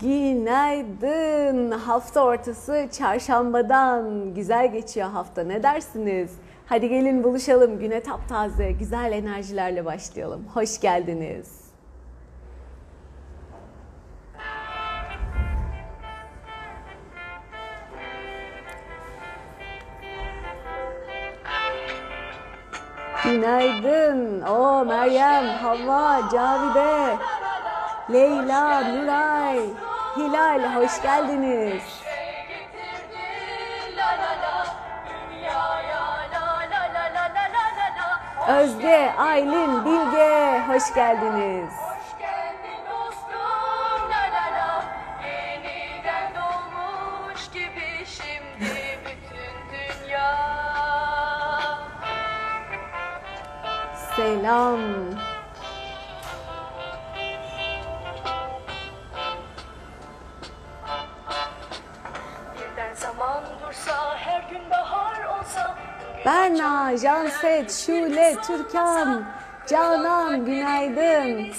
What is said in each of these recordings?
Günaydın. Hafta ortası çarşambadan güzel geçiyor hafta. Ne dersiniz? Hadi gelin buluşalım. Güne taptaze, güzel enerjilerle başlayalım. Hoş geldiniz. Günaydın. O Meryem, Havva, Cavide, Leyla, Nuray, Hilal hoş geldiniz. Özge, Aylin, Bilge hoş geldiniz. Selam. Berna, Janset, Şule, Türkan, Canan günaydın.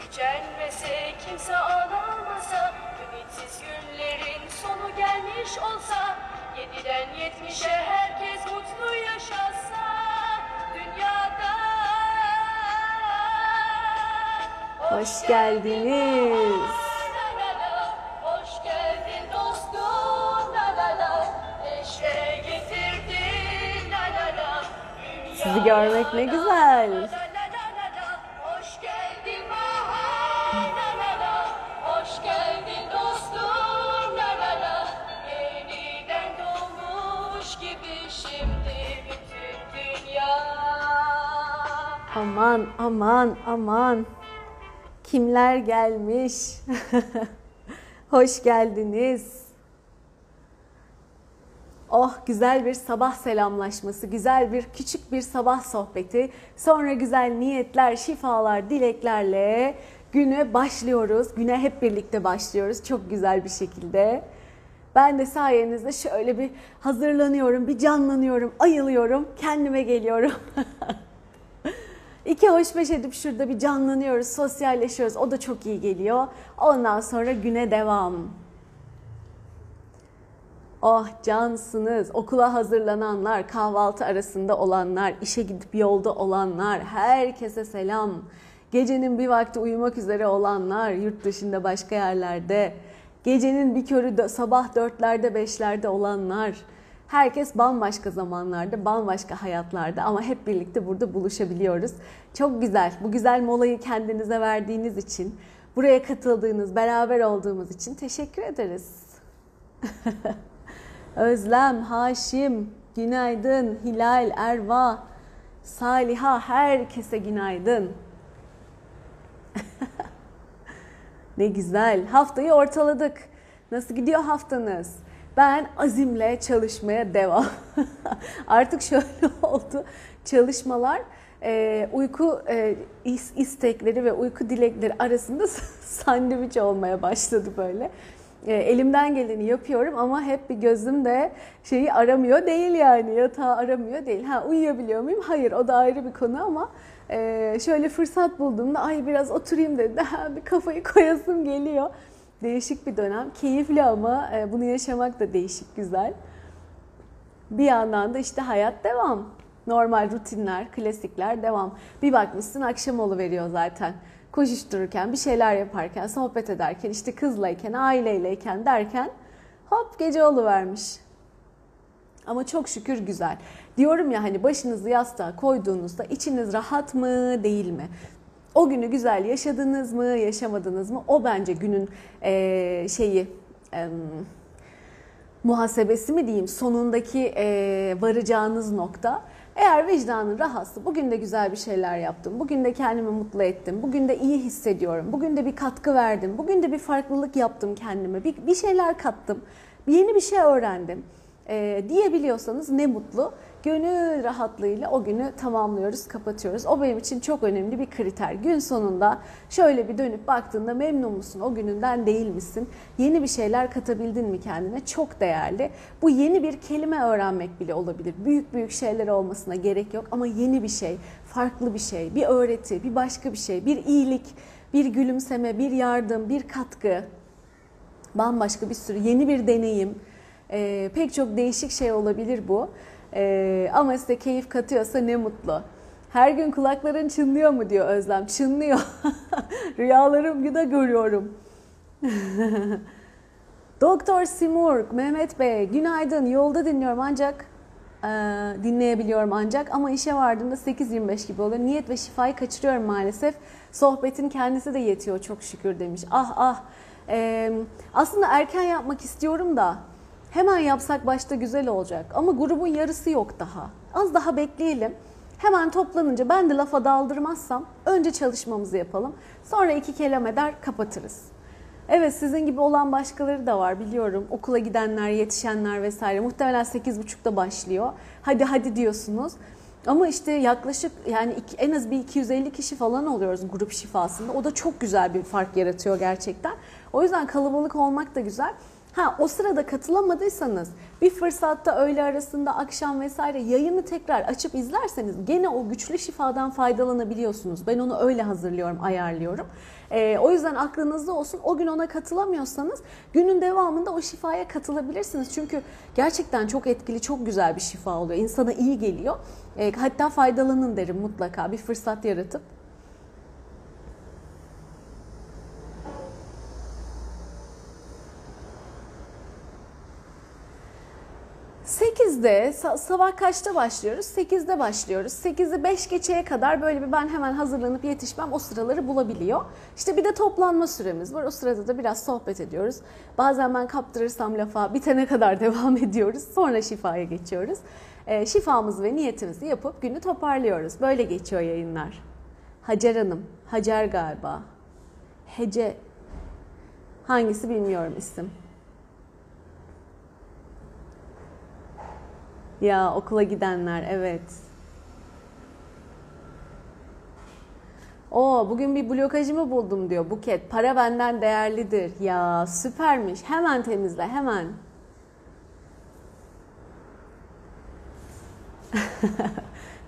Gücenmese, kimse ağlamasa. Ümitsiz günlerin sonu gelmiş olsa. Yediden yetmişe herkes mutlu yaşasa. Dünyada. Hoş geldiniz. Gibi şimdi bütün dünya Aman aman aman. Kimler gelmiş? Hoş geldiniz. Oh güzel bir sabah selamlaşması, güzel bir küçük bir sabah sohbeti. Sonra güzel niyetler, şifalar, dileklerle güne başlıyoruz. Güne hep birlikte başlıyoruz çok güzel bir şekilde. Ben de sayenizde şöyle bir hazırlanıyorum, bir canlanıyorum, ayılıyorum, kendime geliyorum. İki hoş beş edip şurada bir canlanıyoruz, sosyalleşiyoruz. O da çok iyi geliyor. Ondan sonra güne devam. Oh cansınız. Okula hazırlananlar, kahvaltı arasında olanlar, işe gidip yolda olanlar, herkese selam. Gecenin bir vakti uyumak üzere olanlar, yurt dışında başka yerlerde, gecenin bir körü sabah dörtlerde beşlerde olanlar, herkes bambaşka zamanlarda, bambaşka hayatlarda ama hep birlikte burada buluşabiliyoruz. Çok güzel. Bu güzel molayı kendinize verdiğiniz için, buraya katıldığınız, beraber olduğumuz için teşekkür ederiz. Özlem, Haşim, günaydın. Hilal, Erva, Saliha, herkese günaydın. ne güzel. Haftayı ortaladık. Nasıl gidiyor haftanız? Ben azimle çalışmaya devam. Artık şöyle oldu. Çalışmalar e, uyku e, is- istekleri ve uyku dilekleri arasında sandviç olmaya başladı böyle. E, elimden geleni yapıyorum ama hep bir gözüm de şeyi aramıyor değil yani yatağı aramıyor değil. Ha uyuyabiliyor muyum? Hayır o da ayrı bir konu ama e, şöyle fırsat bulduğumda ay biraz oturayım dedi. Bir kafayı koyasım geliyor. Değişik bir dönem. Keyifli ama e, bunu yaşamak da değişik güzel. Bir yandan da işte hayat devam. Normal rutinler, klasikler devam. Bir bakmışsın akşam veriyor zaten. Koşuştururken, bir şeyler yaparken, sohbet ederken, işte kızlayken, aileyleyken derken hop gece vermiş. Ama çok şükür güzel. Diyorum ya hani başınızı yastığa koyduğunuzda içiniz rahat mı değil mi? O günü güzel yaşadınız mı, yaşamadınız mı? O bence günün eee, şeyi eee, muhasebesi mi diyeyim sonundaki eee, varacağınız nokta. Eğer vicdanın rahatsa bugün de güzel bir şeyler yaptım, bugün de kendimi mutlu ettim, bugün de iyi hissediyorum, bugün de bir katkı verdim, bugün de bir farklılık yaptım kendime, bir, bir şeyler kattım, yeni bir şey öğrendim eee, diyebiliyorsanız ne mutlu. Gönül rahatlığıyla o günü tamamlıyoruz, kapatıyoruz. O benim için çok önemli bir kriter. Gün sonunda şöyle bir dönüp baktığında memnun musun, o gününden değil misin? Yeni bir şeyler katabildin mi kendine? Çok değerli. Bu yeni bir kelime öğrenmek bile olabilir. Büyük büyük şeyler olmasına gerek yok ama yeni bir şey, farklı bir şey, bir öğreti, bir başka bir şey, bir iyilik, bir gülümseme, bir yardım, bir katkı, bambaşka bir sürü yeni bir deneyim, e, pek çok değişik şey olabilir bu. E, ama size keyif katıyorsa ne mutlu. Her gün kulakların çınlıyor mu diyor Özlem. Çınlıyor. Rüyalarımda görüyorum. Doktor Simurg, Mehmet Bey, günaydın. Yolda dinliyorum ancak e, dinleyebiliyorum ancak ama işe vardığımda 8.25 gibi oluyor. Niyet ve şifayı kaçırıyorum maalesef. Sohbetin kendisi de yetiyor çok şükür demiş. Ah ah. E, aslında erken yapmak istiyorum da hemen yapsak başta güzel olacak. Ama grubun yarısı yok daha. Az daha bekleyelim. Hemen toplanınca ben de lafa daldırmazsam önce çalışmamızı yapalım. Sonra iki kelam eder kapatırız. Evet sizin gibi olan başkaları da var biliyorum. Okula gidenler, yetişenler vesaire. Muhtemelen 8.30'da başlıyor. Hadi hadi diyorsunuz. Ama işte yaklaşık yani en az bir 250 kişi falan oluyoruz grup şifasında. O da çok güzel bir fark yaratıyor gerçekten. O yüzden kalabalık olmak da güzel. Ha o sırada katılamadıysanız bir fırsatta öğle arasında akşam vesaire yayını tekrar açıp izlerseniz gene o güçlü şifadan faydalanabiliyorsunuz. Ben onu öyle hazırlıyorum, ayarlıyorum. Ee, o yüzden aklınızda olsun o gün ona katılamıyorsanız günün devamında o şifaya katılabilirsiniz. Çünkü gerçekten çok etkili, çok güzel bir şifa oluyor. İnsana iyi geliyor. Ee, hatta faydalanın derim mutlaka bir fırsat yaratıp. 8'de sabah kaçta başlıyoruz? 8'de başlıyoruz. 8'de 5 geçeye kadar böyle bir ben hemen hazırlanıp yetişmem o sıraları bulabiliyor. İşte bir de toplanma süremiz var. O sırada da biraz sohbet ediyoruz. Bazen ben kaptırırsam lafa bitene kadar devam ediyoruz. Sonra şifaya geçiyoruz. E, şifamızı ve niyetimizi yapıp günü toparlıyoruz. Böyle geçiyor yayınlar. Hacer Hanım, Hacer galiba. Hece, hangisi bilmiyorum isim. Ya okula gidenler evet. O bugün bir blokajımı buldum diyor Buket. Para benden değerlidir. Ya süpermiş. Hemen temizle hemen.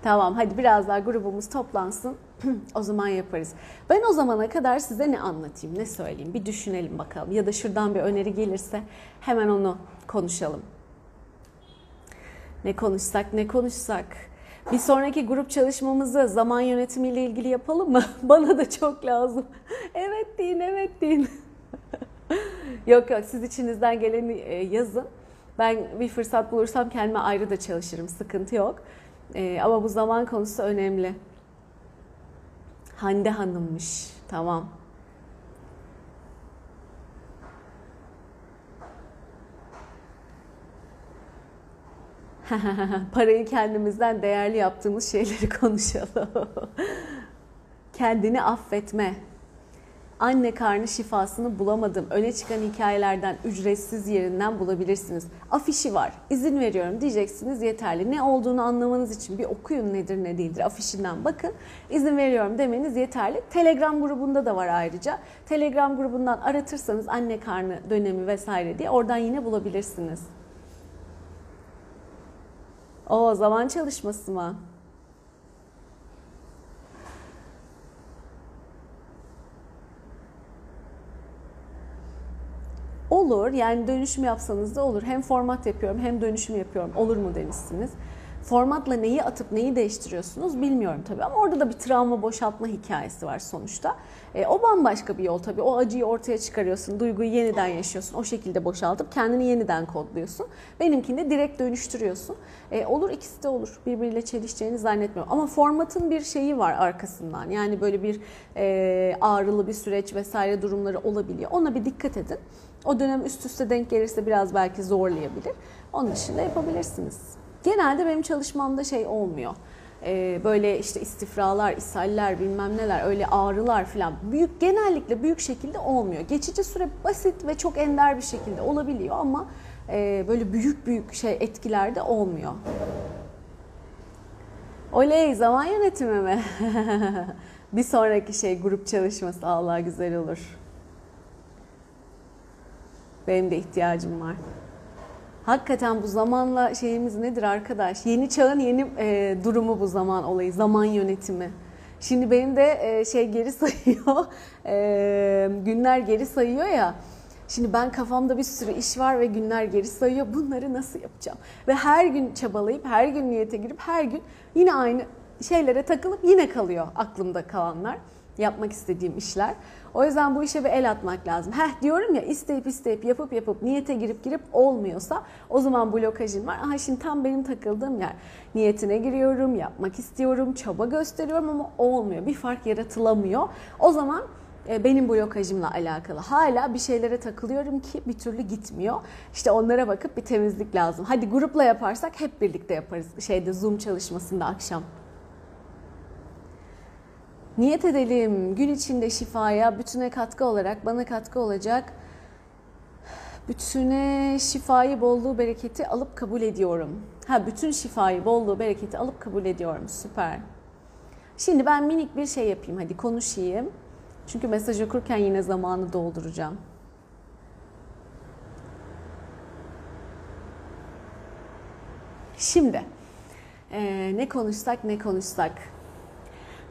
tamam hadi biraz daha grubumuz toplansın. o zaman yaparız. Ben o zamana kadar size ne anlatayım, ne söyleyeyim bir düşünelim bakalım. Ya da şuradan bir öneri gelirse hemen onu konuşalım. Ne konuşsak ne konuşsak. Bir sonraki grup çalışmamızı zaman yönetimiyle ilgili yapalım mı? Bana da çok lazım. evet deyin, evet deyin. yok yok siz içinizden geleni e, yazın. Ben bir fırsat bulursam kendime ayrı da çalışırım. Sıkıntı yok. Ee, ama bu zaman konusu önemli. Hande Hanım'mış. Tamam. Parayı kendimizden değerli yaptığımız şeyleri konuşalım. Kendini affetme. Anne karnı şifasını bulamadım. Öne çıkan hikayelerden ücretsiz yerinden bulabilirsiniz. Afişi var. İzin veriyorum diyeceksiniz yeterli. Ne olduğunu anlamanız için bir okuyun nedir ne değildir. Afişinden bakın. İzin veriyorum demeniz yeterli. Telegram grubunda da var ayrıca. Telegram grubundan aratırsanız anne karnı dönemi vesaire diye oradan yine bulabilirsiniz. O zaman çalışması mı? Olur yani dönüşüm yapsanız da olur. Hem format yapıyorum hem dönüşüm yapıyorum. Olur mu demişsiniz formatla neyi atıp neyi değiştiriyorsunuz bilmiyorum tabii ama orada da bir travma boşaltma hikayesi var sonuçta. E, o bambaşka bir yol tabii. O acıyı ortaya çıkarıyorsun, duyguyu yeniden yaşıyorsun. O şekilde boşaltıp kendini yeniden kodluyorsun. Benimkini de direkt dönüştürüyorsun. E, olur ikisi de olur. Birbiriyle çelişeceğini zannetmiyorum. Ama formatın bir şeyi var arkasından. Yani böyle bir e, ağrılı bir süreç vesaire durumları olabiliyor. Ona bir dikkat edin. O dönem üst üste denk gelirse biraz belki zorlayabilir. Onun dışında yapabilirsiniz. Genelde benim çalışmamda şey olmuyor. Ee, böyle işte istifralar, ishaller bilmem neler öyle ağrılar falan büyük genellikle büyük şekilde olmuyor. Geçici süre basit ve çok ender bir şekilde olabiliyor ama e, böyle büyük büyük şey etkilerde olmuyor. Oley zaman yönetimi mi? bir sonraki şey grup çalışması Allah güzel olur. Benim de ihtiyacım var. Hakikaten bu zamanla şeyimiz nedir arkadaş? Yeni çağın yeni e, durumu bu zaman olayı, zaman yönetimi. Şimdi benim de e, şey geri sayıyor, e, günler geri sayıyor ya. Şimdi ben kafamda bir sürü iş var ve günler geri sayıyor. Bunları nasıl yapacağım? Ve her gün çabalayıp, her gün niyete girip, her gün yine aynı şeylere takılıp yine kalıyor aklımda kalanlar. Yapmak istediğim işler. O yüzden bu işe bir el atmak lazım. Heh diyorum ya isteyip isteyip yapıp yapıp niyete girip girip olmuyorsa o zaman blokajın var. Aha şimdi tam benim takıldığım yer. Niyetine giriyorum, yapmak istiyorum, çaba gösteriyorum ama olmuyor. Bir fark yaratılamıyor. O zaman e, benim blokajımla alakalı. Hala bir şeylere takılıyorum ki bir türlü gitmiyor. İşte onlara bakıp bir temizlik lazım. Hadi grupla yaparsak hep birlikte yaparız. Şeyde Zoom çalışmasında akşam. Niyet edelim gün içinde şifaya, bütüne katkı olarak bana katkı olacak. Bütüne şifayı, bolluğu, bereketi alıp kabul ediyorum. Ha bütün şifayı, bolluğu, bereketi alıp kabul ediyorum. Süper. Şimdi ben minik bir şey yapayım. Hadi konuşayım. Çünkü mesaj okurken yine zamanı dolduracağım. Şimdi e, ne konuşsak ne konuşsak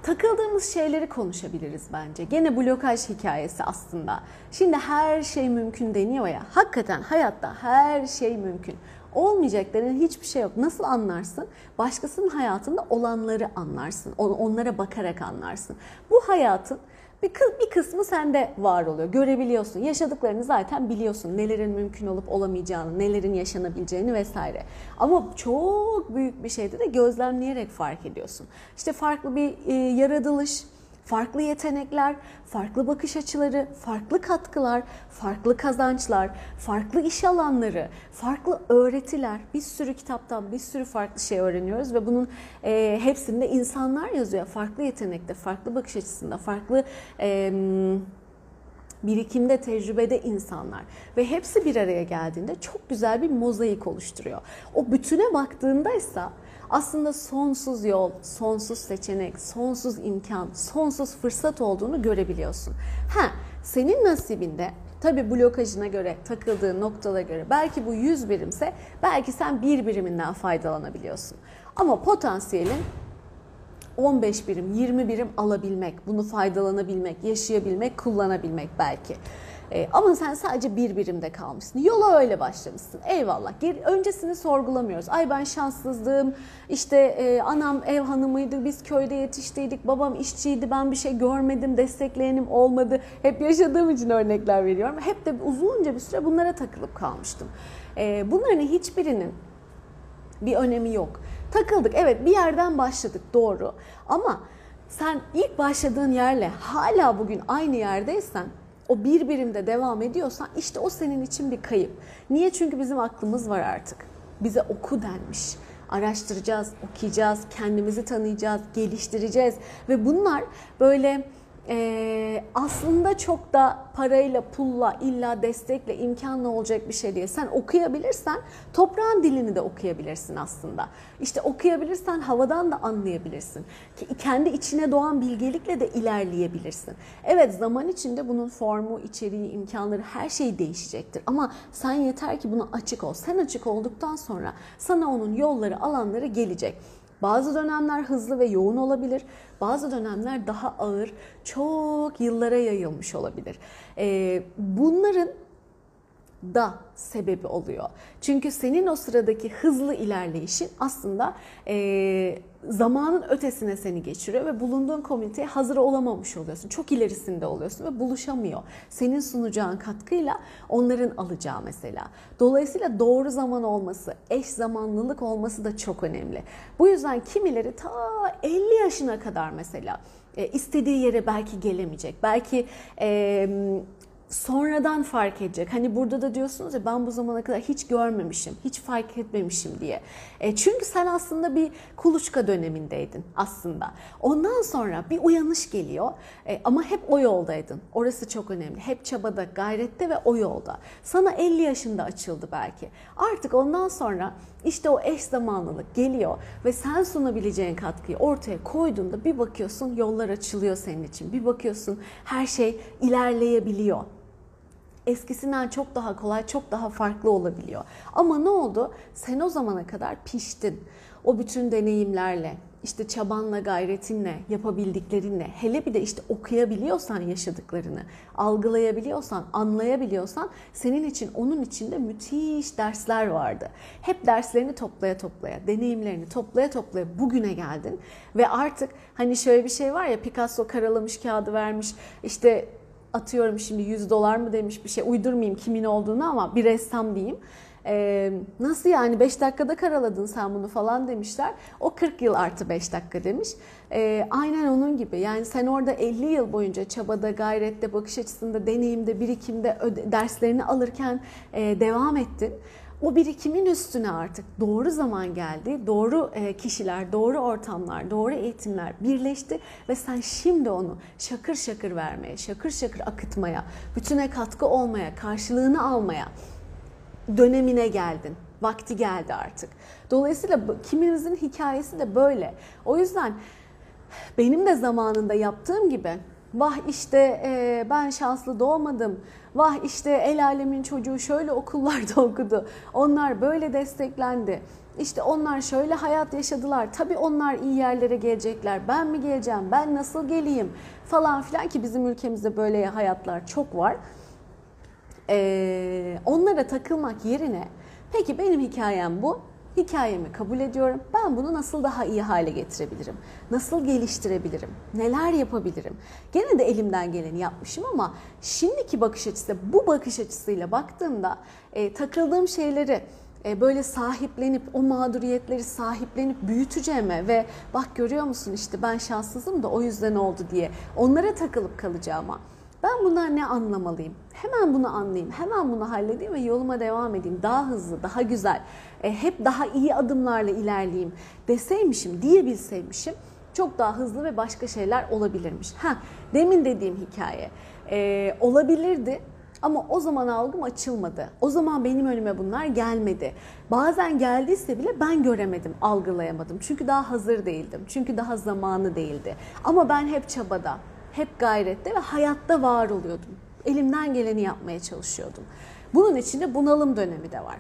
takıldığımız şeyleri konuşabiliriz bence. Gene blokaj hikayesi aslında. Şimdi her şey mümkün deniyor ya. Hakikaten hayatta her şey mümkün. Olmayacak denen hiçbir şey yok. Nasıl anlarsın? Başkasının hayatında olanları anlarsın. Onlara bakarak anlarsın. Bu hayatın bir, bir kısmı sende var oluyor. Görebiliyorsun. Yaşadıklarını zaten biliyorsun. Nelerin mümkün olup olamayacağını, nelerin yaşanabileceğini vesaire. Ama çok büyük bir şeyde de gözlemleyerek fark ediyorsun. İşte farklı bir e, yaratılış, farklı yetenekler, farklı bakış açıları, farklı katkılar, farklı kazançlar, farklı iş alanları, farklı öğretiler. Bir sürü kitaptan bir sürü farklı şey öğreniyoruz ve bunun e, hepsinde insanlar yazıyor. Farklı yetenekte, farklı bakış açısında, farklı e, birikimde, tecrübede insanlar ve hepsi bir araya geldiğinde çok güzel bir mozaik oluşturuyor. O bütüne baktığındaysa aslında sonsuz yol, sonsuz seçenek, sonsuz imkan, sonsuz fırsat olduğunu görebiliyorsun. Ha, senin nasibinde tabi blokajına göre, takıldığı noktalara göre belki bu 100 birimse belki sen bir biriminden faydalanabiliyorsun. Ama potansiyelin 15 birim, 20 birim alabilmek, bunu faydalanabilmek, yaşayabilmek, kullanabilmek belki. E, ama sen sadece bir birimde kalmışsın. Yola öyle başlamışsın. Eyvallah. Geri, öncesini sorgulamıyoruz. Ay ben şanssızdım. İşte e, anam ev hanımıydı. Biz köyde yetiştiydik. Babam işçiydi. Ben bir şey görmedim. Destekleyenim olmadı. Hep yaşadığım için örnekler veriyorum. Hep de uzunca bir süre bunlara takılıp kalmıştım. E, bunların hiçbirinin bir önemi yok. Takıldık. Evet bir yerden başladık doğru. Ama sen ilk başladığın yerle hala bugün aynı yerdeysen o bir birimde devam ediyorsan işte o senin için bir kayıp. Niye? Çünkü bizim aklımız var artık. Bize oku denmiş. Araştıracağız, okuyacağız, kendimizi tanıyacağız, geliştireceğiz ve bunlar böyle e, aslında çok da parayla, pulla, illa destekle, imkanla olacak bir şey değil. Sen okuyabilirsen toprağın dilini de okuyabilirsin aslında. İşte okuyabilirsen havadan da anlayabilirsin. Kendi içine doğan bilgelikle de ilerleyebilirsin. Evet zaman içinde bunun formu, içeriği, imkanları her şey değişecektir. Ama sen yeter ki buna açık ol. Sen açık olduktan sonra sana onun yolları, alanları gelecek. Bazı dönemler hızlı ve yoğun olabilir. Bazı dönemler daha ağır, çok yıllara yayılmış olabilir. Bunların da sebebi oluyor. Çünkü senin o sıradaki hızlı ilerleyişin aslında e, zamanın ötesine seni geçiriyor ve bulunduğun komüniteye hazır olamamış oluyorsun. Çok ilerisinde oluyorsun ve buluşamıyor. Senin sunacağın katkıyla onların alacağı mesela. Dolayısıyla doğru zaman olması, eş zamanlılık olması da çok önemli. Bu yüzden kimileri ta 50 yaşına kadar mesela istediği yere belki gelemeyecek. Belki e, sonradan fark edecek. Hani burada da diyorsunuz ya ben bu zamana kadar hiç görmemişim, hiç fark etmemişim diye. E, çünkü sen aslında bir kuluçka dönemindeydin aslında. Ondan sonra bir uyanış geliyor e, ama hep o yoldaydın. Orası çok önemli. Hep çabada, gayrette ve o yolda. Sana 50 yaşında açıldı belki. Artık ondan sonra işte o eş zamanlılık geliyor ve sen sunabileceğin katkıyı ortaya koyduğunda bir bakıyorsun yollar açılıyor senin için. Bir bakıyorsun her şey ilerleyebiliyor. Eskisinden çok daha kolay, çok daha farklı olabiliyor. Ama ne oldu? Sen o zamana kadar piştin. O bütün deneyimlerle, işte çabanla, gayretinle, yapabildiklerinle, hele bir de işte okuyabiliyorsan yaşadıklarını, algılayabiliyorsan, anlayabiliyorsan senin için onun içinde müthiş dersler vardı. Hep derslerini toplaya toplaya, deneyimlerini toplaya toplaya bugüne geldin ve artık hani şöyle bir şey var ya Picasso karalamış kağıdı vermiş işte atıyorum şimdi 100 dolar mı demiş bir şey uydurmayayım kimin olduğunu ama bir ressam diyeyim. Ee, nasıl yani 5 dakikada karaladın sen bunu falan demişler. O 40 yıl artı 5 dakika demiş. Ee, aynen onun gibi yani sen orada 50 yıl boyunca çabada, gayrette, bakış açısında, deneyimde, birikimde derslerini alırken e, devam ettin. O birikimin üstüne artık doğru zaman geldi, doğru e, kişiler, doğru ortamlar, doğru eğitimler birleşti ve sen şimdi onu şakır şakır vermeye, şakır şakır akıtmaya, bütüne katkı olmaya, karşılığını almaya dönemine geldin. Vakti geldi artık. Dolayısıyla kimimizin hikayesi de böyle. O yüzden benim de zamanında yaptığım gibi vah işte e, ben şanslı doğmadım, vah işte el alemin çocuğu şöyle okullarda okudu, onlar böyle desteklendi, işte onlar şöyle hayat yaşadılar, tabii onlar iyi yerlere gelecekler, ben mi geleceğim, ben nasıl geleyim? Falan filan ki bizim ülkemizde böyle hayatlar çok var. E, onlara takılmak yerine peki benim hikayem bu. Hikayemi kabul ediyorum. Ben bunu nasıl daha iyi hale getirebilirim? Nasıl geliştirebilirim? Neler yapabilirim? Gene de elimden geleni yapmışım ama şimdiki bakış açısı, bu bakış açısıyla baktığımda e, takıldığım şeyleri e, böyle sahiplenip o mağduriyetleri sahiplenip büyüteceğime ve bak görüyor musun işte ben şanssızım da o yüzden oldu diye onlara takılıp kalacağıma ben bundan ne anlamalıyım? Hemen bunu anlayayım, hemen bunu halledeyim ve yoluma devam edeyim. Daha hızlı, daha güzel, e, hep daha iyi adımlarla ilerleyeyim deseymişim, diyebilseymişim çok daha hızlı ve başka şeyler olabilirmiş. Ha, demin dediğim hikaye e, olabilirdi ama o zaman algım açılmadı. O zaman benim önüme bunlar gelmedi. Bazen geldiyse bile ben göremedim, algılayamadım. Çünkü daha hazır değildim. Çünkü daha zamanı değildi. Ama ben hep çabada, hep gayrette ve hayatta var oluyordum. Elimden geleni yapmaya çalışıyordum. Bunun içinde bunalım dönemi de var.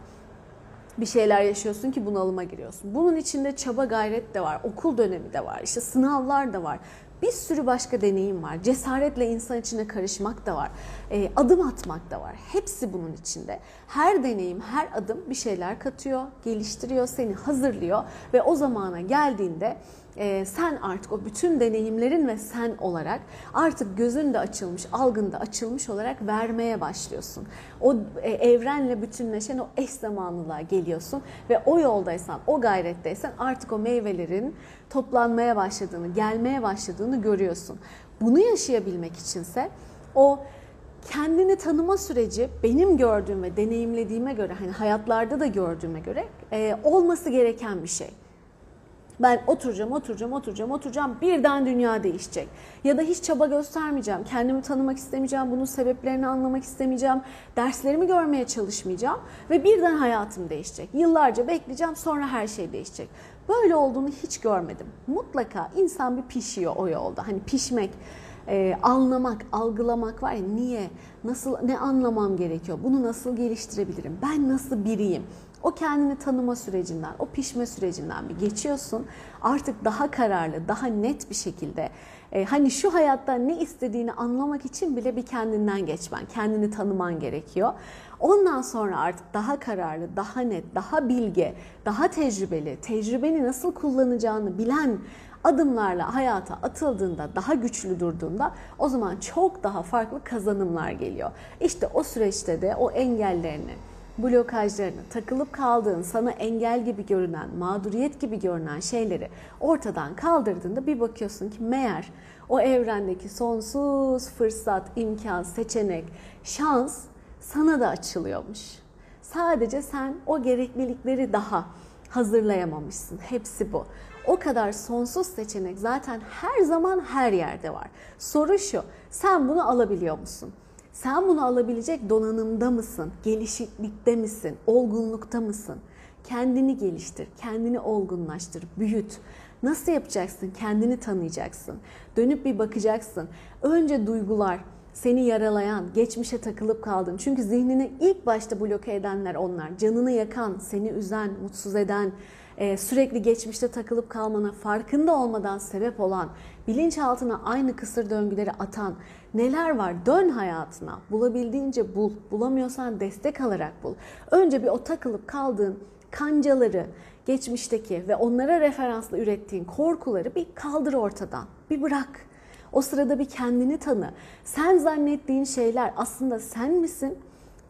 Bir şeyler yaşıyorsun ki bunalıma giriyorsun. Bunun içinde çaba gayret de var, okul dönemi de var, işte sınavlar da var. Bir sürü başka deneyim var. Cesaretle insan içine karışmak da var. E, adım atmak da var. Hepsi bunun içinde. Her deneyim, her adım bir şeyler katıyor, geliştiriyor, seni hazırlıyor ve o zamana geldiğinde e, sen artık o bütün deneyimlerin ve sen olarak artık gözün de açılmış, algın da açılmış olarak vermeye başlıyorsun. O e, evrenle bütünleşen o eş zamanlılığa geliyorsun ve o yoldaysan, o gayretteysen artık o meyvelerin toplanmaya başladığını, gelmeye başladığını görüyorsun. Bunu yaşayabilmek içinse o kendini tanıma süreci benim gördüğüm ve deneyimlediğime göre hani hayatlarda da gördüğüme göre e, olması gereken bir şey. Ben oturacağım, oturacağım, oturacağım, oturacağım. Birden dünya değişecek. Ya da hiç çaba göstermeyeceğim. Kendimi tanımak istemeyeceğim. Bunun sebeplerini anlamak istemeyeceğim. Derslerimi görmeye çalışmayacağım. Ve birden hayatım değişecek. Yıllarca bekleyeceğim sonra her şey değişecek. Böyle olduğunu hiç görmedim. Mutlaka insan bir pişiyor o yolda. Hani pişmek, e, anlamak, algılamak var ya niye, nasıl, ne anlamam gerekiyor, bunu nasıl geliştirebilirim, ben nasıl biriyim, o kendini tanıma sürecinden, o pişme sürecinden bir geçiyorsun. Artık daha kararlı, daha net bir şekilde e, hani şu hayatta ne istediğini anlamak için bile bir kendinden geçmen, kendini tanıman gerekiyor. Ondan sonra artık daha kararlı, daha net, daha bilge, daha tecrübeli, tecrübeni nasıl kullanacağını bilen adımlarla hayata atıldığında, daha güçlü durduğunda o zaman çok daha farklı kazanımlar geliyor. İşte o süreçte de o engellerini, blokajlarını, takılıp kaldığın, sana engel gibi görünen, mağduriyet gibi görünen şeyleri ortadan kaldırdığında bir bakıyorsun ki meğer o evrendeki sonsuz fırsat, imkan, seçenek, şans sana da açılıyormuş. Sadece sen o gereklilikleri daha hazırlayamamışsın. Hepsi bu. O kadar sonsuz seçenek zaten her zaman her yerde var. Soru şu, sen bunu alabiliyor musun? Sen bunu alabilecek donanımda mısın? Gelişiklikte misin? Olgunlukta mısın? Kendini geliştir, kendini olgunlaştır, büyüt. Nasıl yapacaksın? Kendini tanıyacaksın. Dönüp bir bakacaksın. Önce duygular, seni yaralayan, geçmişe takılıp kaldın. Çünkü zihnini ilk başta bloke edenler onlar. Canını yakan, seni üzen, mutsuz eden, sürekli geçmişte takılıp kalmana farkında olmadan sebep olan, bilinçaltına aynı kısır döngüleri atan neler var? Dön hayatına. Bulabildiğince bul. Bulamıyorsan destek alarak bul. Önce bir o takılıp kaldığın kancaları, geçmişteki ve onlara referansla ürettiğin korkuları bir kaldır ortadan. Bir bırak. O sırada bir kendini tanı. Sen zannettiğin şeyler aslında sen misin?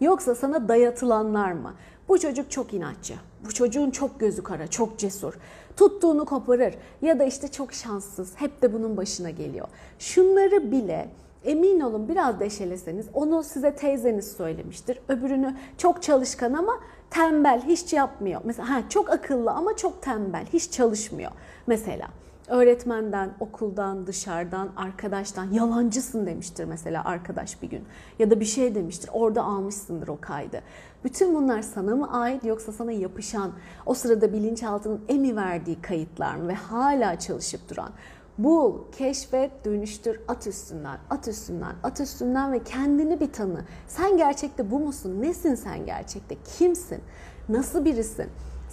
Yoksa sana dayatılanlar mı? Bu çocuk çok inatçı. Bu çocuğun çok gözü kara, çok cesur. Tuttuğunu koparır ya da işte çok şanssız. Hep de bunun başına geliyor. Şunları bile emin olun biraz deşeleseniz onu size teyzeniz söylemiştir. Öbürünü çok çalışkan ama tembel, hiç yapmıyor. Mesela ha, çok akıllı ama çok tembel, hiç çalışmıyor. Mesela öğretmenden, okuldan, dışarıdan, arkadaştan yalancısın demiştir mesela arkadaş bir gün. Ya da bir şey demiştir. Orada almışsındır o kaydı. Bütün bunlar sana mı ait yoksa sana yapışan, o sırada bilinçaltının emi verdiği kayıtlar mı ve hala çalışıp duran? Bul, keşfet, dönüştür, at üstünden, at üstünden, at üstünden ve kendini bir tanı. Sen gerçekte bu musun? Nesin sen gerçekte? Kimsin? Nasıl birisin?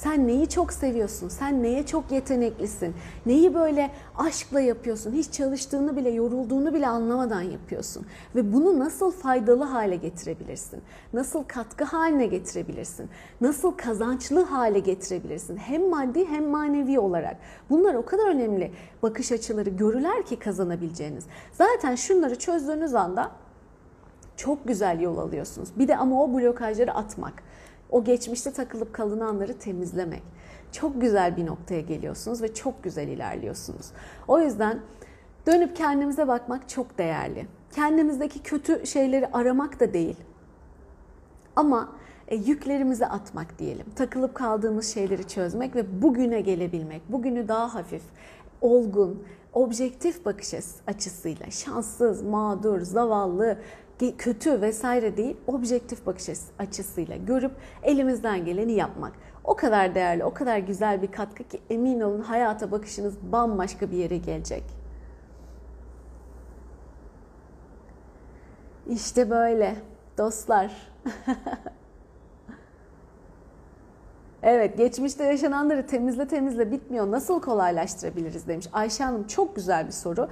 Sen neyi çok seviyorsun? Sen neye çok yeteneklisin? Neyi böyle aşkla yapıyorsun? Hiç çalıştığını bile, yorulduğunu bile anlamadan yapıyorsun. Ve bunu nasıl faydalı hale getirebilirsin? Nasıl katkı haline getirebilirsin? Nasıl kazançlı hale getirebilirsin? Hem maddi hem manevi olarak. Bunlar o kadar önemli bakış açıları görüler ki kazanabileceğiniz. Zaten şunları çözdüğünüz anda çok güzel yol alıyorsunuz. Bir de ama o blokajları atmak o geçmişte takılıp kalınanları temizlemek. Çok güzel bir noktaya geliyorsunuz ve çok güzel ilerliyorsunuz. O yüzden dönüp kendimize bakmak çok değerli. Kendimizdeki kötü şeyleri aramak da değil. Ama e, yüklerimizi atmak diyelim. Takılıp kaldığımız şeyleri çözmek ve bugüne gelebilmek. Bugünü daha hafif, olgun, objektif bakış açısıyla şanssız, mağdur, zavallı, kötü vesaire değil, objektif bakış açısıyla görüp elimizden geleni yapmak. O kadar değerli, o kadar güzel bir katkı ki emin olun hayata bakışınız bambaşka bir yere gelecek. İşte böyle dostlar. evet, geçmişte yaşananları temizle temizle bitmiyor. Nasıl kolaylaştırabiliriz demiş. Ayşe Hanım çok güzel bir soru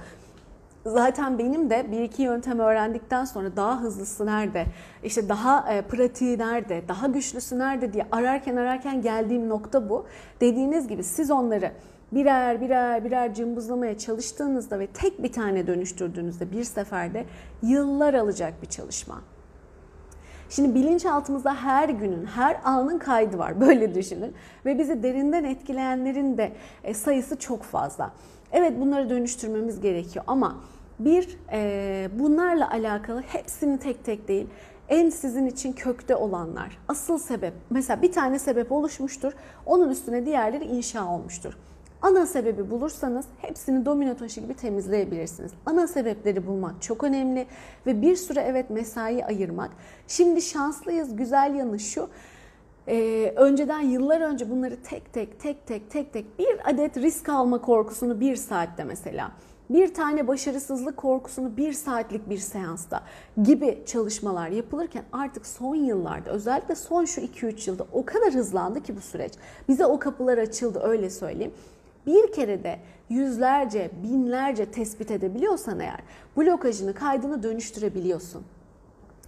zaten benim de bir iki yöntem öğrendikten sonra daha hızlısı nerede, işte daha e, pratiği nerede, daha güçlüsü nerede diye ararken ararken geldiğim nokta bu. Dediğiniz gibi siz onları birer birer birer cımbızlamaya çalıştığınızda ve tek bir tane dönüştürdüğünüzde bir seferde yıllar alacak bir çalışma. Şimdi bilinçaltımızda her günün, her anın kaydı var. Böyle düşünün. Ve bizi derinden etkileyenlerin de e, sayısı çok fazla. Evet bunları dönüştürmemiz gerekiyor ama bir e, bunlarla alakalı hepsini tek tek değil en sizin için kökte olanlar, asıl sebep, mesela bir tane sebep oluşmuştur, onun üstüne diğerleri inşa olmuştur. Ana sebebi bulursanız hepsini domino taşı gibi temizleyebilirsiniz. Ana sebepleri bulmak çok önemli ve bir süre evet mesai ayırmak. Şimdi şanslıyız, güzel yanı şu. Ee, önceden yıllar önce bunları tek tek tek tek tek tek bir adet risk alma korkusunu bir saatte mesela bir tane başarısızlık korkusunu bir saatlik bir seansta gibi çalışmalar yapılırken artık son yıllarda özellikle son şu 2-3 yılda o kadar hızlandı ki bu süreç. Bize o kapılar açıldı öyle söyleyeyim. Bir kere de yüzlerce, binlerce tespit edebiliyorsan eğer blokajını kaydını dönüştürebiliyorsun.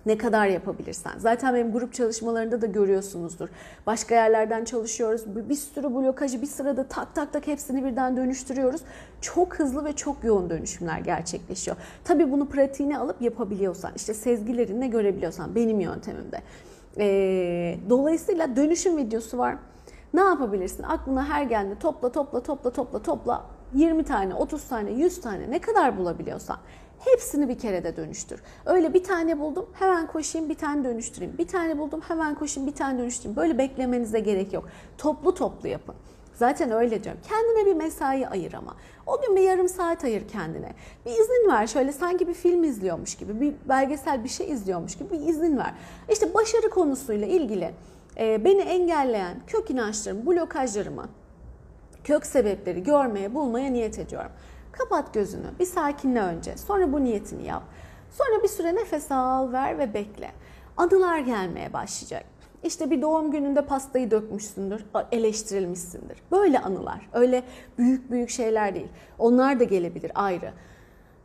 Ne kadar yapabilirsen. Zaten benim grup çalışmalarında da görüyorsunuzdur. Başka yerlerden çalışıyoruz. Bir sürü blokajı bir sırada tak tak tak hepsini birden dönüştürüyoruz. Çok hızlı ve çok yoğun dönüşümler gerçekleşiyor. Tabii bunu pratiğine alıp yapabiliyorsan, işte sezgilerinle görebiliyorsan benim yöntemimde. Ee, dolayısıyla dönüşüm videosu var. Ne yapabilirsin? Aklına her geldi topla topla topla topla topla 20 tane, 30 tane, 100 tane ne kadar bulabiliyorsan Hepsini bir kere de dönüştür. Öyle bir tane buldum hemen koşayım bir tane dönüştüreyim. Bir tane buldum hemen koşayım bir tane dönüştüreyim. Böyle beklemenize gerek yok. Toplu toplu yapın. Zaten öyle diyorum. Kendine bir mesai ayır ama. O gün bir yarım saat ayır kendine. Bir izin ver. Şöyle sanki bir film izliyormuş gibi, bir belgesel bir şey izliyormuş gibi bir izin ver. İşte başarı konusuyla ilgili e, beni engelleyen kök inançlarımı, blokajlarımı, kök sebepleri görmeye, bulmaya niyet ediyorum. Kapat gözünü. Bir sakinle önce. Sonra bu niyetini yap. Sonra bir süre nefes al, ver ve bekle. Anılar gelmeye başlayacak. İşte bir doğum gününde pastayı dökmüşsündür, eleştirilmişsindir. Böyle anılar. Öyle büyük büyük şeyler değil. Onlar da gelebilir ayrı.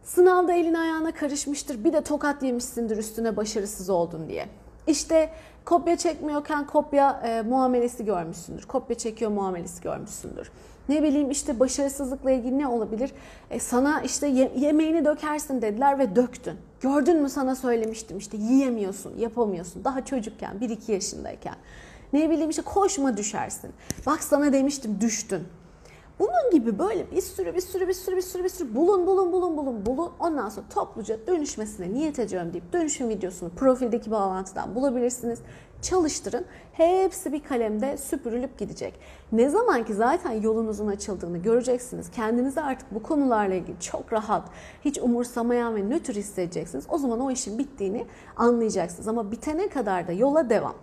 Sınavda elin ayağına karışmıştır. Bir de tokat yemişsindir üstüne başarısız oldun diye. İşte kopya çekmiyorken kopya e, muamelesi görmüşsündür. Kopya çekiyor muamelesi görmüşsündür. Ne bileyim işte başarısızlıkla ilgili ne olabilir? E, sana işte ye- yemeğini dökersin dediler ve döktün. Gördün mü sana söylemiştim işte yiyemiyorsun, yapamıyorsun. Daha çocukken, 1-2 yaşındayken. Ne bileyim işte koşma düşersin. Bak sana demiştim düştün. Bunun gibi böyle bir sürü bir sürü bir sürü bir sürü bir sürü bulun bulun bulun bulun bulun ondan sonra topluca dönüşmesine niyet ediyorum deyip dönüşüm videosunu profildeki bağlantıdan bulabilirsiniz. Çalıştırın. Hepsi bir kalemde süpürülüp gidecek. Ne zaman ki zaten yolunuzun açıldığını göreceksiniz. Kendinizi artık bu konularla ilgili çok rahat, hiç umursamayan ve nötr hissedeceksiniz. O zaman o işin bittiğini anlayacaksınız. Ama bitene kadar da yola devam.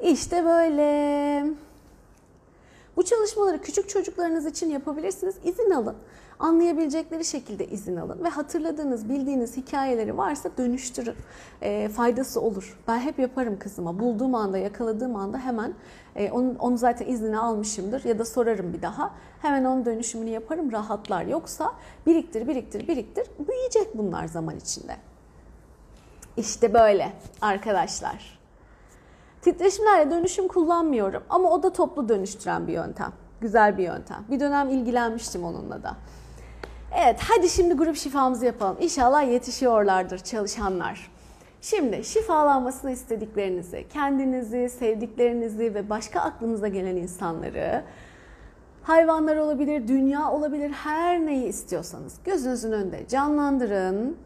İşte böyle. Bu çalışmaları küçük çocuklarınız için yapabilirsiniz. İzin alın. Anlayabilecekleri şekilde izin alın ve hatırladığınız, bildiğiniz hikayeleri varsa dönüştürün. E, faydası olur. Ben hep yaparım kızıma. Bulduğum anda, yakaladığım anda hemen e, onu, onu zaten iznini almışımdır ya da sorarım bir daha. Hemen onun dönüşümünü yaparım, rahatlar. Yoksa biriktir, biriktir, biriktir. Büyüyecek bunlar zaman içinde. İşte böyle arkadaşlar. Titreşimlerle dönüşüm kullanmıyorum ama o da toplu dönüştüren bir yöntem. Güzel bir yöntem. Bir dönem ilgilenmiştim onunla da. Evet hadi şimdi grup şifamızı yapalım. İnşallah yetişiyorlardır çalışanlar. Şimdi şifalanmasını istediklerinizi, kendinizi, sevdiklerinizi ve başka aklınıza gelen insanları, hayvanlar olabilir, dünya olabilir, her neyi istiyorsanız gözünüzün önünde canlandırın.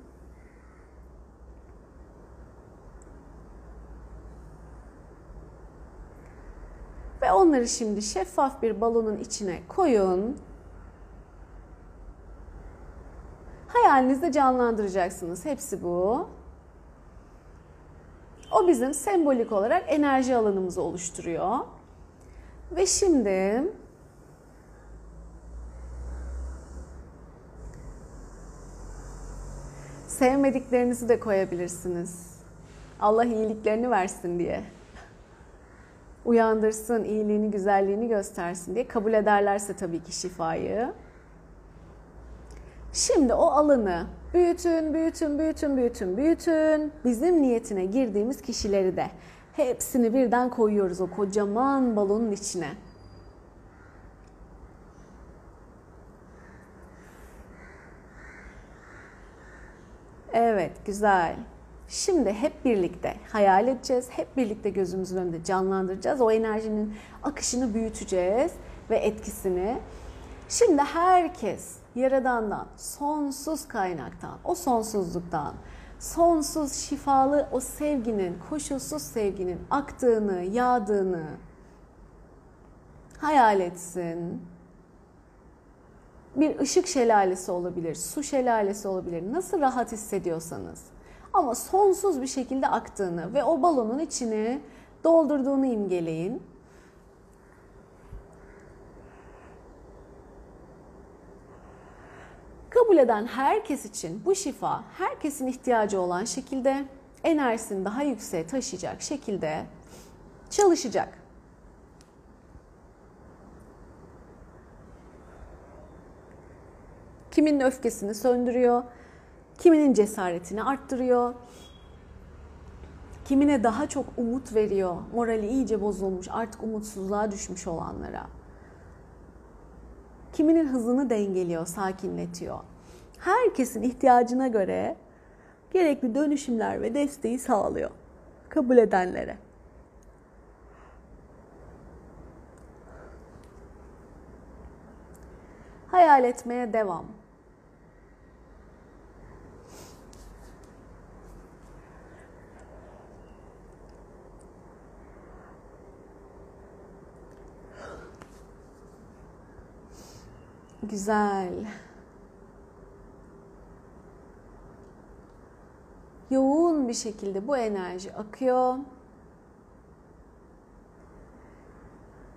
Ve onları şimdi şeffaf bir balonun içine koyun. Hayalinizde canlandıracaksınız. Hepsi bu. O bizim sembolik olarak enerji alanımızı oluşturuyor. Ve şimdi sevmediklerinizi de koyabilirsiniz. Allah iyiliklerini versin diye uyandırsın, iyiliğini, güzelliğini göstersin diye kabul ederlerse tabii ki şifayı. Şimdi o alanı büyütün, büyütün, büyütün, büyütün, büyütün. Bizim niyetine girdiğimiz kişileri de hepsini birden koyuyoruz o kocaman balonun içine. Evet, güzel. Şimdi hep birlikte hayal edeceğiz. Hep birlikte gözümüzün önünde canlandıracağız. O enerjinin akışını büyüteceğiz ve etkisini. Şimdi herkes Yaradan'dan, sonsuz kaynaktan, o sonsuzluktan, sonsuz şifalı o sevginin, koşulsuz sevginin aktığını, yağdığını hayal etsin. Bir ışık şelalesi olabilir, su şelalesi olabilir. Nasıl rahat hissediyorsanız ama sonsuz bir şekilde aktığını ve o balonun içini doldurduğunu imgeleyin. Kabul eden herkes için bu şifa herkesin ihtiyacı olan şekilde enerjisini daha yükseğe taşıyacak şekilde çalışacak. Kiminin öfkesini söndürüyor, kiminin cesaretini arttırıyor, kimine daha çok umut veriyor, morali iyice bozulmuş, artık umutsuzluğa düşmüş olanlara. Kiminin hızını dengeliyor, sakinletiyor. Herkesin ihtiyacına göre gerekli dönüşümler ve desteği sağlıyor kabul edenlere. Hayal etmeye devam. Güzel. Yoğun bir şekilde bu enerji akıyor.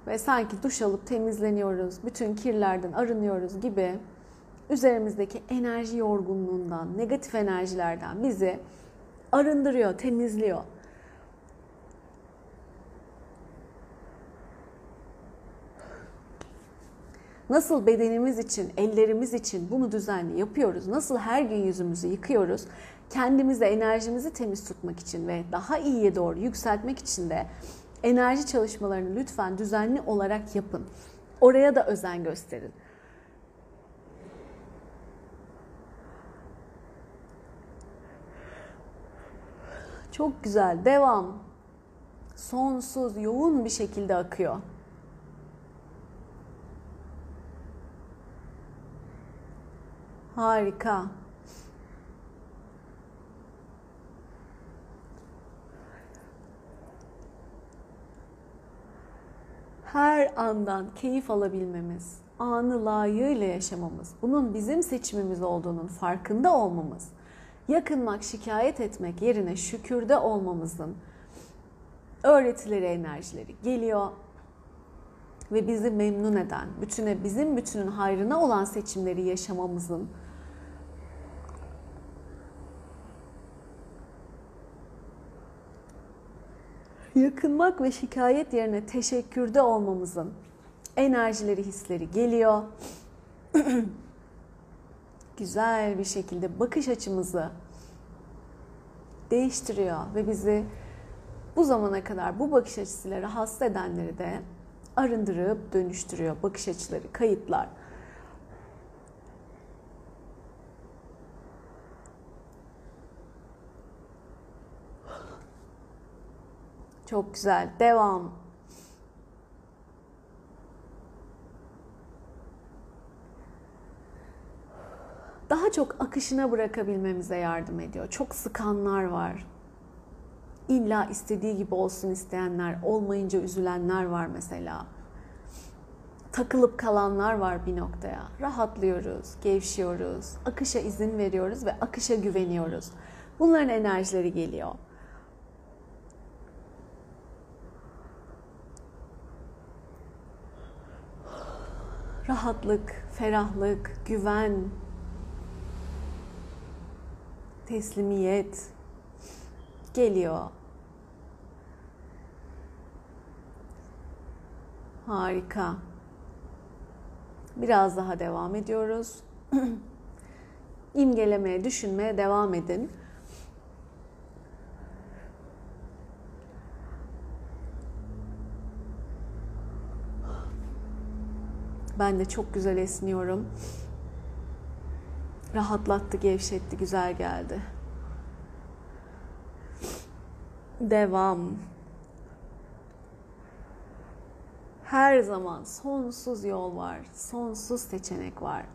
Ve sanki duş alıp temizleniyoruz, bütün kirlerden arınıyoruz gibi üzerimizdeki enerji yorgunluğundan, negatif enerjilerden bizi arındırıyor, temizliyor. Nasıl bedenimiz için, ellerimiz için bunu düzenli yapıyoruz, nasıl her gün yüzümüzü yıkıyoruz, kendimize enerjimizi temiz tutmak için ve daha iyiye doğru yükseltmek için de enerji çalışmalarını lütfen düzenli olarak yapın. Oraya da özen gösterin. Çok güzel. Devam. Sonsuz, yoğun bir şekilde akıyor. Harika. Her andan keyif alabilmemiz, anı layığıyla yaşamamız, bunun bizim seçimimiz olduğunun farkında olmamız, yakınmak, şikayet etmek yerine şükürde olmamızın öğretileri, enerjileri geliyor ve bizi memnun eden, bütüne bizim bütünün hayrına olan seçimleri yaşamamızın yakınmak ve şikayet yerine teşekkürde olmamızın enerjileri, hisleri geliyor. Güzel bir şekilde bakış açımızı değiştiriyor ve bizi bu zamana kadar bu bakış açısıyla rahatsız edenleri de arındırıp dönüştürüyor. Bakış açıları, kayıtlar. Çok güzel. Devam. Daha çok akışına bırakabilmemize yardım ediyor. Çok sıkanlar var. İlla istediği gibi olsun isteyenler, olmayınca üzülenler var mesela. Takılıp kalanlar var bir noktaya. Rahatlıyoruz, gevşiyoruz, akışa izin veriyoruz ve akışa güveniyoruz. Bunların enerjileri geliyor. Rahatlık, ferahlık, güven, teslimiyet geliyor. Harika. Biraz daha devam ediyoruz. İmgelemeye, düşünmeye devam edin. Ben de çok güzel esniyorum. Rahatlattı, gevşetti, güzel geldi. Devam. Her zaman sonsuz yol var, sonsuz seçenek var.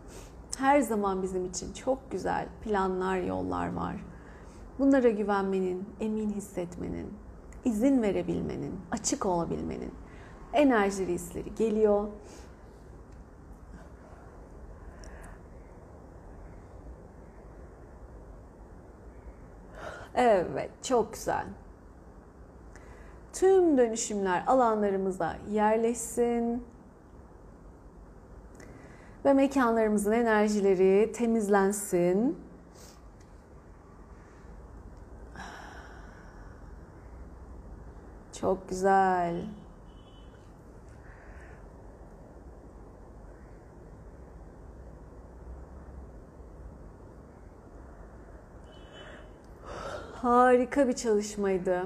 Her zaman bizim için çok güzel planlar, yollar var. Bunlara güvenmenin, emin hissetmenin, izin verebilmenin, açık olabilmenin enerji hisleri geliyor Evet, çok güzel. Tüm dönüşümler alanlarımıza yerleşsin. Ve mekanlarımızın enerjileri temizlensin. Çok güzel. Harika bir çalışmaydı.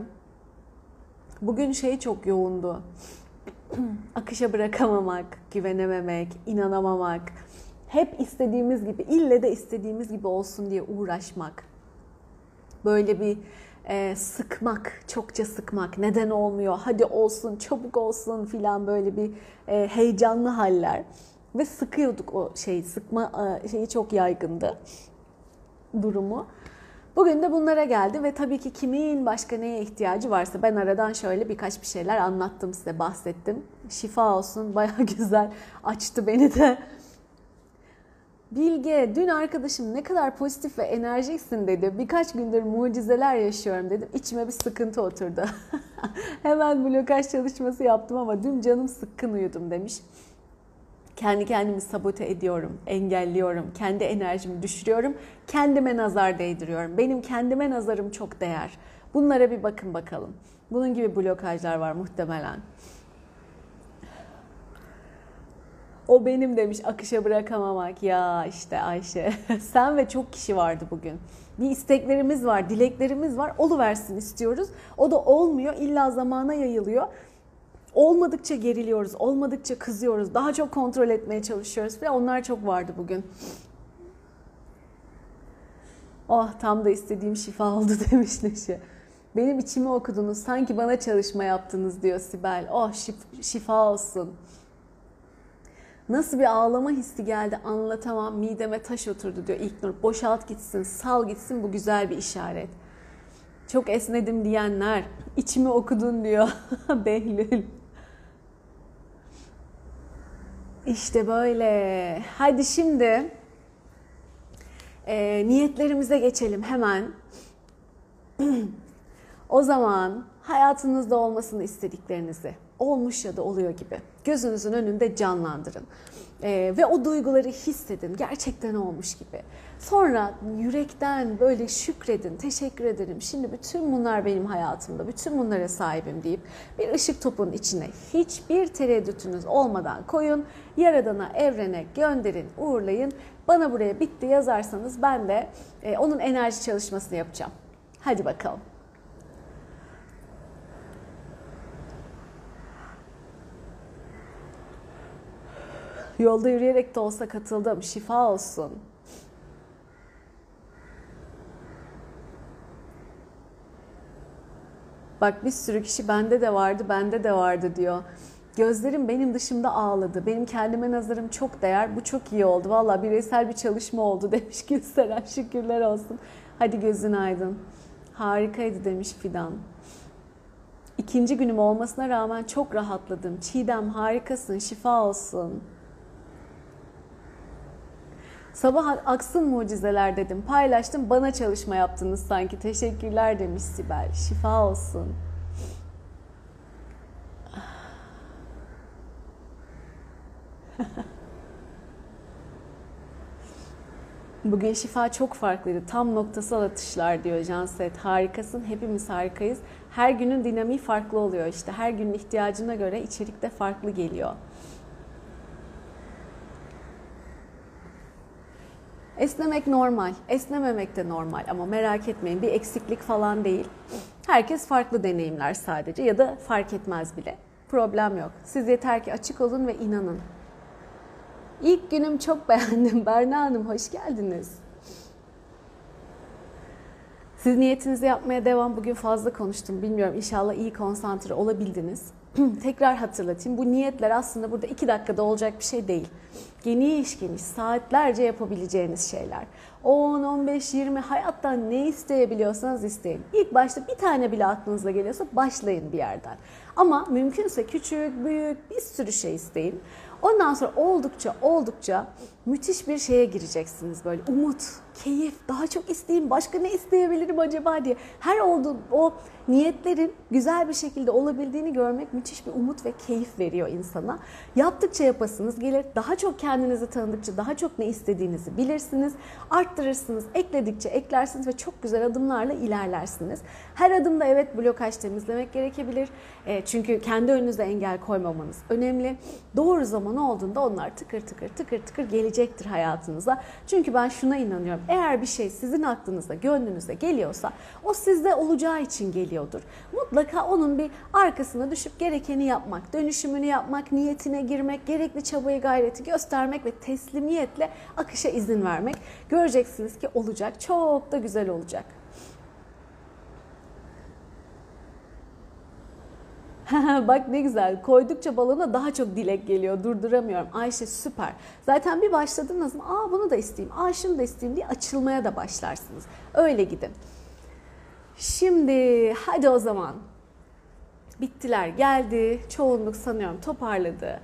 Bugün şey çok yoğundu. Akışa bırakamamak, güvenememek, inanamamak. Hep istediğimiz gibi, ille de istediğimiz gibi olsun diye uğraşmak. Böyle bir e, sıkmak, çokça sıkmak. Neden olmuyor? Hadi olsun, çabuk olsun filan böyle bir e, heyecanlı haller. Ve sıkıyorduk o şey, sıkma e, şeyi çok yaygındı durumu. Bugün de bunlara geldi ve tabii ki kimin başka neye ihtiyacı varsa ben aradan şöyle birkaç bir şeyler anlattım size, bahsettim. Şifa olsun, baya güzel açtı beni de. Bilge, dün arkadaşım ne kadar pozitif ve enerjiksin dedi. Birkaç gündür mucizeler yaşıyorum dedim. İçime bir sıkıntı oturdu. Hemen blokaj çalışması yaptım ama dün canım sıkkın uyudum demiş. Kendi kendimi sabote ediyorum, engelliyorum, kendi enerjimi düşürüyorum, kendime nazar değdiriyorum. Benim kendime nazarım çok değer. Bunlara bir bakın bakalım. Bunun gibi blokajlar var muhtemelen. O benim demiş akışa bırakamamak. Ya işte Ayşe sen ve çok kişi vardı bugün. Bir isteklerimiz var, dileklerimiz var. Oluversin istiyoruz. O da olmuyor. İlla zamana yayılıyor. Olmadıkça geriliyoruz, olmadıkça kızıyoruz. Daha çok kontrol etmeye çalışıyoruz ve onlar çok vardı bugün. Oh tam da istediğim şifa oldu demiş Neşe. Benim içimi okudunuz, sanki bana çalışma yaptınız diyor Sibel. Oh şif- şifa olsun. Nasıl bir ağlama hissi geldi anlatamam. Mideme taş oturdu diyor İlknur. Boşalt gitsin, sal gitsin bu güzel bir işaret. Çok esnedim diyenler, içimi okudun diyor Behlül. İşte böyle. Hadi şimdi e, niyetlerimize geçelim hemen. o zaman hayatınızda olmasını istediklerinizi olmuş ya da oluyor gibi gözünüzün önünde canlandırın. Ee, ve o duyguları hissedin gerçekten olmuş gibi. Sonra yürekten böyle şükredin, teşekkür ederim. Şimdi bütün bunlar benim hayatımda, bütün bunlara sahibim deyip bir ışık topunun içine hiçbir tereddütünüz olmadan koyun. Yaradana, evrene gönderin, uğurlayın. Bana buraya bitti yazarsanız ben de e, onun enerji çalışmasını yapacağım. Hadi bakalım. Yolda yürüyerek de olsa katıldım. Şifa olsun. Bak bir sürü kişi bende de vardı, bende de vardı diyor. Gözlerim benim dışımda ağladı. Benim kendime nazarım çok değer. Bu çok iyi oldu. Valla bireysel bir çalışma oldu demiş Gülseren. Şükürler olsun. Hadi gözün aydın. Harikaydı demiş Fidan. İkinci günüm olmasına rağmen çok rahatladım. Çiğdem harikasın, şifa olsun. Sabah aksın mucizeler dedim. Paylaştım. Bana çalışma yaptınız sanki. Teşekkürler demiş Sibel. Şifa olsun. Bugün şifa çok farklıydı. Tam noktasal atışlar diyor Janset. Harikasın. Hepimiz harikayız. Her günün dinamiği farklı oluyor işte. Her günün ihtiyacına göre içerik de farklı geliyor. Esnemek normal, esnememek de normal ama merak etmeyin bir eksiklik falan değil. Herkes farklı deneyimler sadece ya da fark etmez bile. Problem yok. Siz yeter ki açık olun ve inanın. İlk günüm çok beğendim. Berna Hanım hoş geldiniz. Siz niyetinizi yapmaya devam. Bugün fazla konuştum. Bilmiyorum inşallah iyi konsantre olabildiniz. Tekrar hatırlatayım. Bu niyetler aslında burada iki dakikada olacak bir şey değil. Geniş geniş saatlerce yapabileceğiniz şeyler. 10, 15, 20 hayattan ne isteyebiliyorsanız isteyin. İlk başta bir tane bile aklınıza geliyorsa başlayın bir yerden. Ama mümkünse küçük, büyük bir sürü şey isteyin. Ondan sonra oldukça oldukça müthiş bir şeye gireceksiniz böyle umut, keyif, daha çok isteyeyim, başka ne isteyebilirim acaba diye. Her olduğu o niyetlerin güzel bir şekilde olabildiğini görmek müthiş bir umut ve keyif veriyor insana. Yaptıkça yapasınız gelir, daha çok kendinizi tanıdıkça daha çok ne istediğinizi bilirsiniz, arttırırsınız, ekledikçe eklersiniz ve çok güzel adımlarla ilerlersiniz. Her adımda evet blokaj temizlemek gerekebilir. E, çünkü kendi önünüze engel koymamanız önemli. Doğru zaman olduğunda onlar tıkır tıkır tıkır tıkır gelecektir hayatınıza. Çünkü ben şuna inanıyorum. Eğer bir şey sizin aklınıza, gönlünüze geliyorsa o sizde olacağı için geliyordur. Mutlaka onun bir arkasına düşüp gerekeni yapmak, dönüşümünü yapmak, niyetine girmek, gerekli çabayı gayreti göstermek ve teslimiyetle akışa izin vermek. Göreceksiniz ki olacak. Çok da güzel olacak. Bak ne güzel. Koydukça balona daha çok dilek geliyor. Durduramıyorum. Ayşe süper. Zaten bir başladınız mı? Aa bunu da isteyeyim. Aa şunu da isteyeyim diye açılmaya da başlarsınız. Öyle gidin. Şimdi hadi o zaman. Bittiler geldi. Çoğunluk sanıyorum toparladı.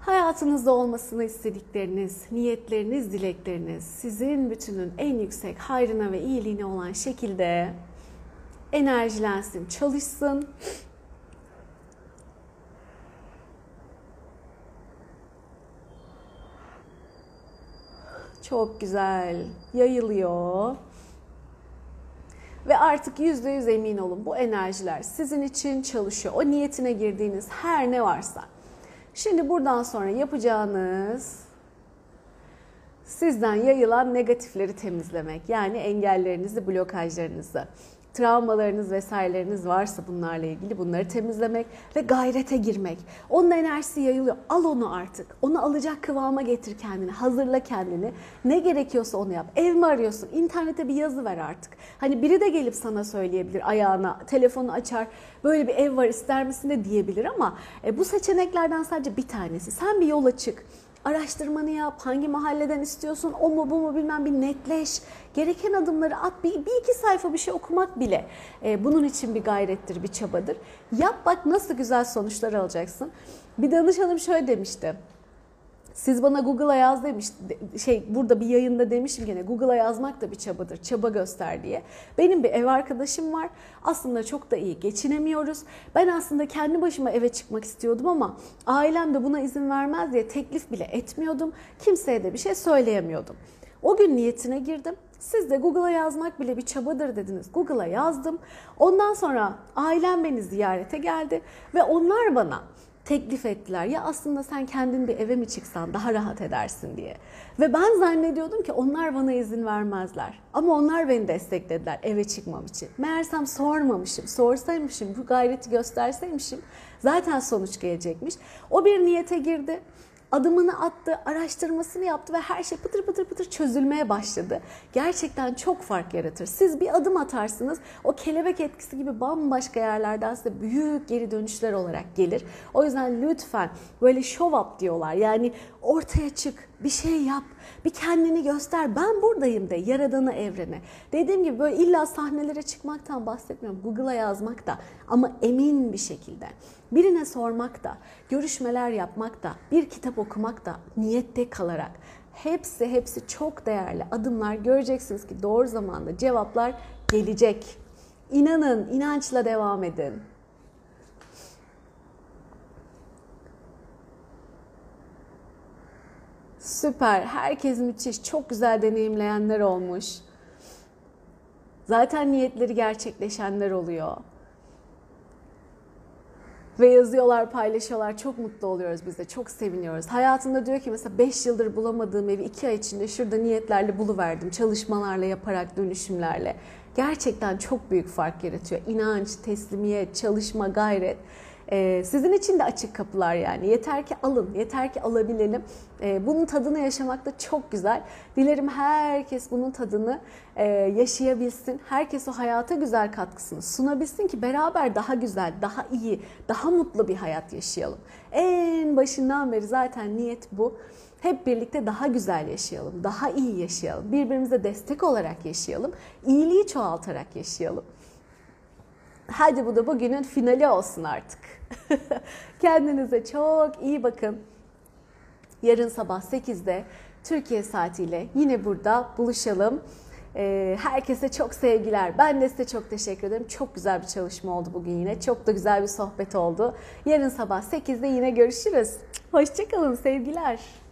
Hayatınızda olmasını istedikleriniz, niyetleriniz, dilekleriniz sizin bütünün en yüksek hayrına ve iyiliğine olan şekilde enerjilensin, çalışsın. Çok güzel. Yayılıyor. Ve artık yüzde yüz emin olun bu enerjiler sizin için çalışıyor. O niyetine girdiğiniz her ne varsa. Şimdi buradan sonra yapacağınız sizden yayılan negatifleri temizlemek. Yani engellerinizi, blokajlarınızı travmalarınız vesaireleriniz varsa bunlarla ilgili bunları temizlemek ve gayrete girmek. Onun enerjisi yayılıyor. Al onu artık. Onu alacak kıvama getir kendini. Hazırla kendini. Ne gerekiyorsa onu yap. Ev mi arıyorsun? İnternete bir yazı ver artık. Hani biri de gelip sana söyleyebilir ayağına, telefonu açar. Böyle bir ev var ister misin de diyebilir ama e, bu seçeneklerden sadece bir tanesi. Sen bir yola çık araştırmanı yap, hangi mahalleden istiyorsun, o mu bu mu bilmem bir netleş. Gereken adımları at, bir, bir iki sayfa bir şey okumak bile e, bunun için bir gayrettir, bir çabadır. Yap bak nasıl güzel sonuçlar alacaksın. Bir danışanım şöyle demişti. Siz bana Google'a yaz demiş, şey burada bir yayında demişim gene Google'a yazmak da bir çabadır, çaba göster diye. Benim bir ev arkadaşım var. Aslında çok da iyi geçinemiyoruz. Ben aslında kendi başıma eve çıkmak istiyordum ama ailem de buna izin vermez diye teklif bile etmiyordum. Kimseye de bir şey söyleyemiyordum. O gün niyetine girdim. Siz de Google'a yazmak bile bir çabadır dediniz. Google'a yazdım. Ondan sonra ailem beni ziyarete geldi ve onlar bana teklif ettiler. Ya aslında sen kendin bir eve mi çıksan daha rahat edersin diye. Ve ben zannediyordum ki onlar bana izin vermezler. Ama onlar beni desteklediler eve çıkmam için. Meğersem sormamışım, sorsaymışım, bu gayreti gösterseymişim zaten sonuç gelecekmiş. O bir niyete girdi adımını attı, araştırmasını yaptı ve her şey pıtır pıtır pıtır çözülmeye başladı. Gerçekten çok fark yaratır. Siz bir adım atarsınız, o kelebek etkisi gibi bambaşka yerlerden size büyük geri dönüşler olarak gelir. O yüzden lütfen böyle show up diyorlar. Yani ortaya çık, bir şey yap, bir kendini göster. Ben buradayım de yaradana evrene. Dediğim gibi böyle illa sahnelere çıkmaktan bahsetmiyorum. Google'a yazmak da ama emin bir şekilde. Birine sormak da, görüşmeler yapmak da, bir kitap okumak da niyette kalarak. Hepsi hepsi çok değerli adımlar. Göreceksiniz ki doğru zamanda cevaplar gelecek. İnanın, inançla devam edin. Süper. Herkes müthiş. Çok güzel deneyimleyenler olmuş. Zaten niyetleri gerçekleşenler oluyor. Ve yazıyorlar, paylaşıyorlar. Çok mutlu oluyoruz biz de. Çok seviniyoruz. Hayatında diyor ki mesela 5 yıldır bulamadığım evi 2 ay içinde şurada niyetlerle buluverdim. Çalışmalarla yaparak, dönüşümlerle. Gerçekten çok büyük fark yaratıyor. İnanç, teslimiyet, çalışma, gayret. Ee, sizin için de açık kapılar yani. Yeter ki alın, yeter ki alabilelim. Ee, bunun tadını yaşamak da çok güzel. Dilerim herkes bunun tadını e, yaşayabilsin. Herkes o hayata güzel katkısını sunabilsin ki beraber daha güzel, daha iyi, daha mutlu bir hayat yaşayalım. En başından beri zaten niyet bu. Hep birlikte daha güzel yaşayalım, daha iyi yaşayalım. Birbirimize destek olarak yaşayalım. iyiliği çoğaltarak yaşayalım. Hadi bu da bugünün finali olsun artık. Kendinize çok iyi bakın. Yarın sabah 8'de Türkiye saatiyle yine burada buluşalım. Ee, herkese çok sevgiler. Ben de size çok teşekkür ederim. Çok güzel bir çalışma oldu bugün yine. Çok da güzel bir sohbet oldu. Yarın sabah 8'de yine görüşürüz. Hoşçakalın sevgiler.